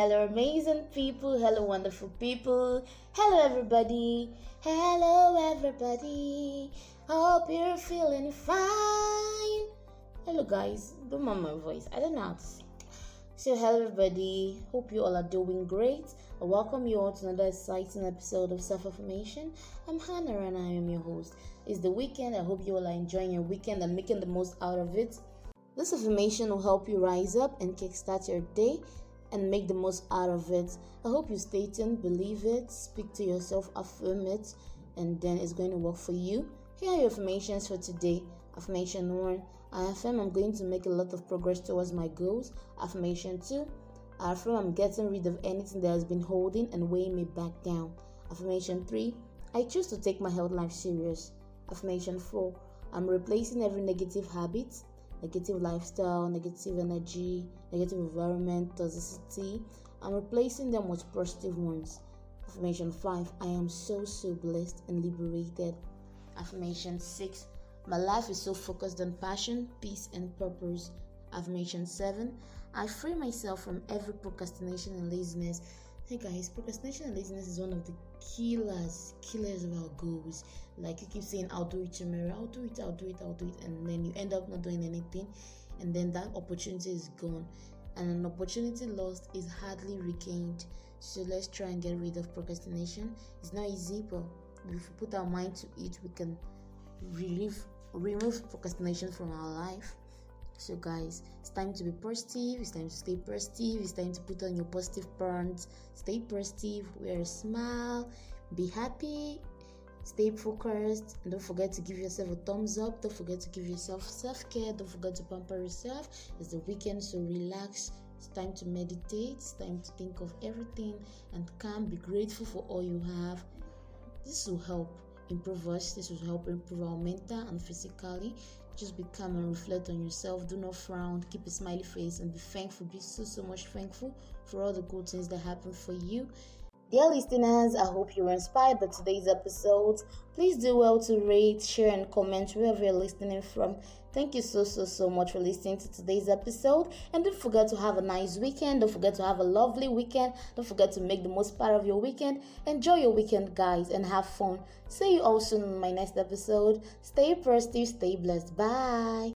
hello, amazing people. Hello, wonderful people. Hello, everybody. Hello, everybody. Hope you're feeling fine. Hello, guys. Don't mind my voice. I don't know how to. So, hello, everybody. Hope you all are doing great. I welcome you all to another exciting episode of Self Affirmation. I'm Hannah and I am your host. It's the weekend. I hope you all are enjoying your weekend and making the most out of it. This affirmation will help you rise up and kickstart your day and make the most out of it. I hope you stay tuned, believe it, speak to yourself, affirm it, and then it's going to work for you. Here are your affirmations for today. Affirmation 1 I affirm I'm going to make a lot of progress towards my goals. Affirmation 2 I affirm I'm getting rid of anything that has been holding and weighing me back down. Affirmation 3 I choose to take my health life serious. Affirmation 4 I'm replacing every negative habit negative lifestyle, negative energy, negative environment, toxicity. I'm replacing them with positive ones. Affirmation 5 I am so, so blessed and liberated. Affirmation 6 My life is so focused on passion, peace, and purpose. Affirmation 7 I free myself from every procrastination and laziness. Hey guys, procrastination and laziness is one of the killers, killers of our goals. Like you keep saying, I'll do it tomorrow, I'll do it, I'll do it, I'll do it, and then you end up not doing anything, and then that opportunity is gone. And an opportunity lost is hardly regained. So let's try and get rid of procrastination. It's not easy, but if we put our mind to it, we can relieve, remove procrastination from our life. So, guys, it's time to be positive. It's time to stay positive. It's time to put on your positive pants. Stay positive. Wear a smile. Be happy. Stay focused. And don't forget to give yourself a thumbs up. Don't forget to give yourself self care. Don't forget to pamper yourself. It's the weekend, so relax. It's time to meditate. It's time to think of everything and calm. Be grateful for all you have. This will help improve us. This will help improve our mental and physically. Just be calm and reflect on yourself. Do not frown. Keep a smiley face and be thankful. Be so so much thankful for all the good things that happen for you. Dear listeners, I hope you were inspired by today's episode. Please do well to rate, share, and comment wherever you're listening from. Thank you so, so, so much for listening to today's episode. And don't forget to have a nice weekend. Don't forget to have a lovely weekend. Don't forget to make the most part of your weekend. Enjoy your weekend, guys, and have fun. See you all soon in my next episode. Stay positive, stay blessed. Bye.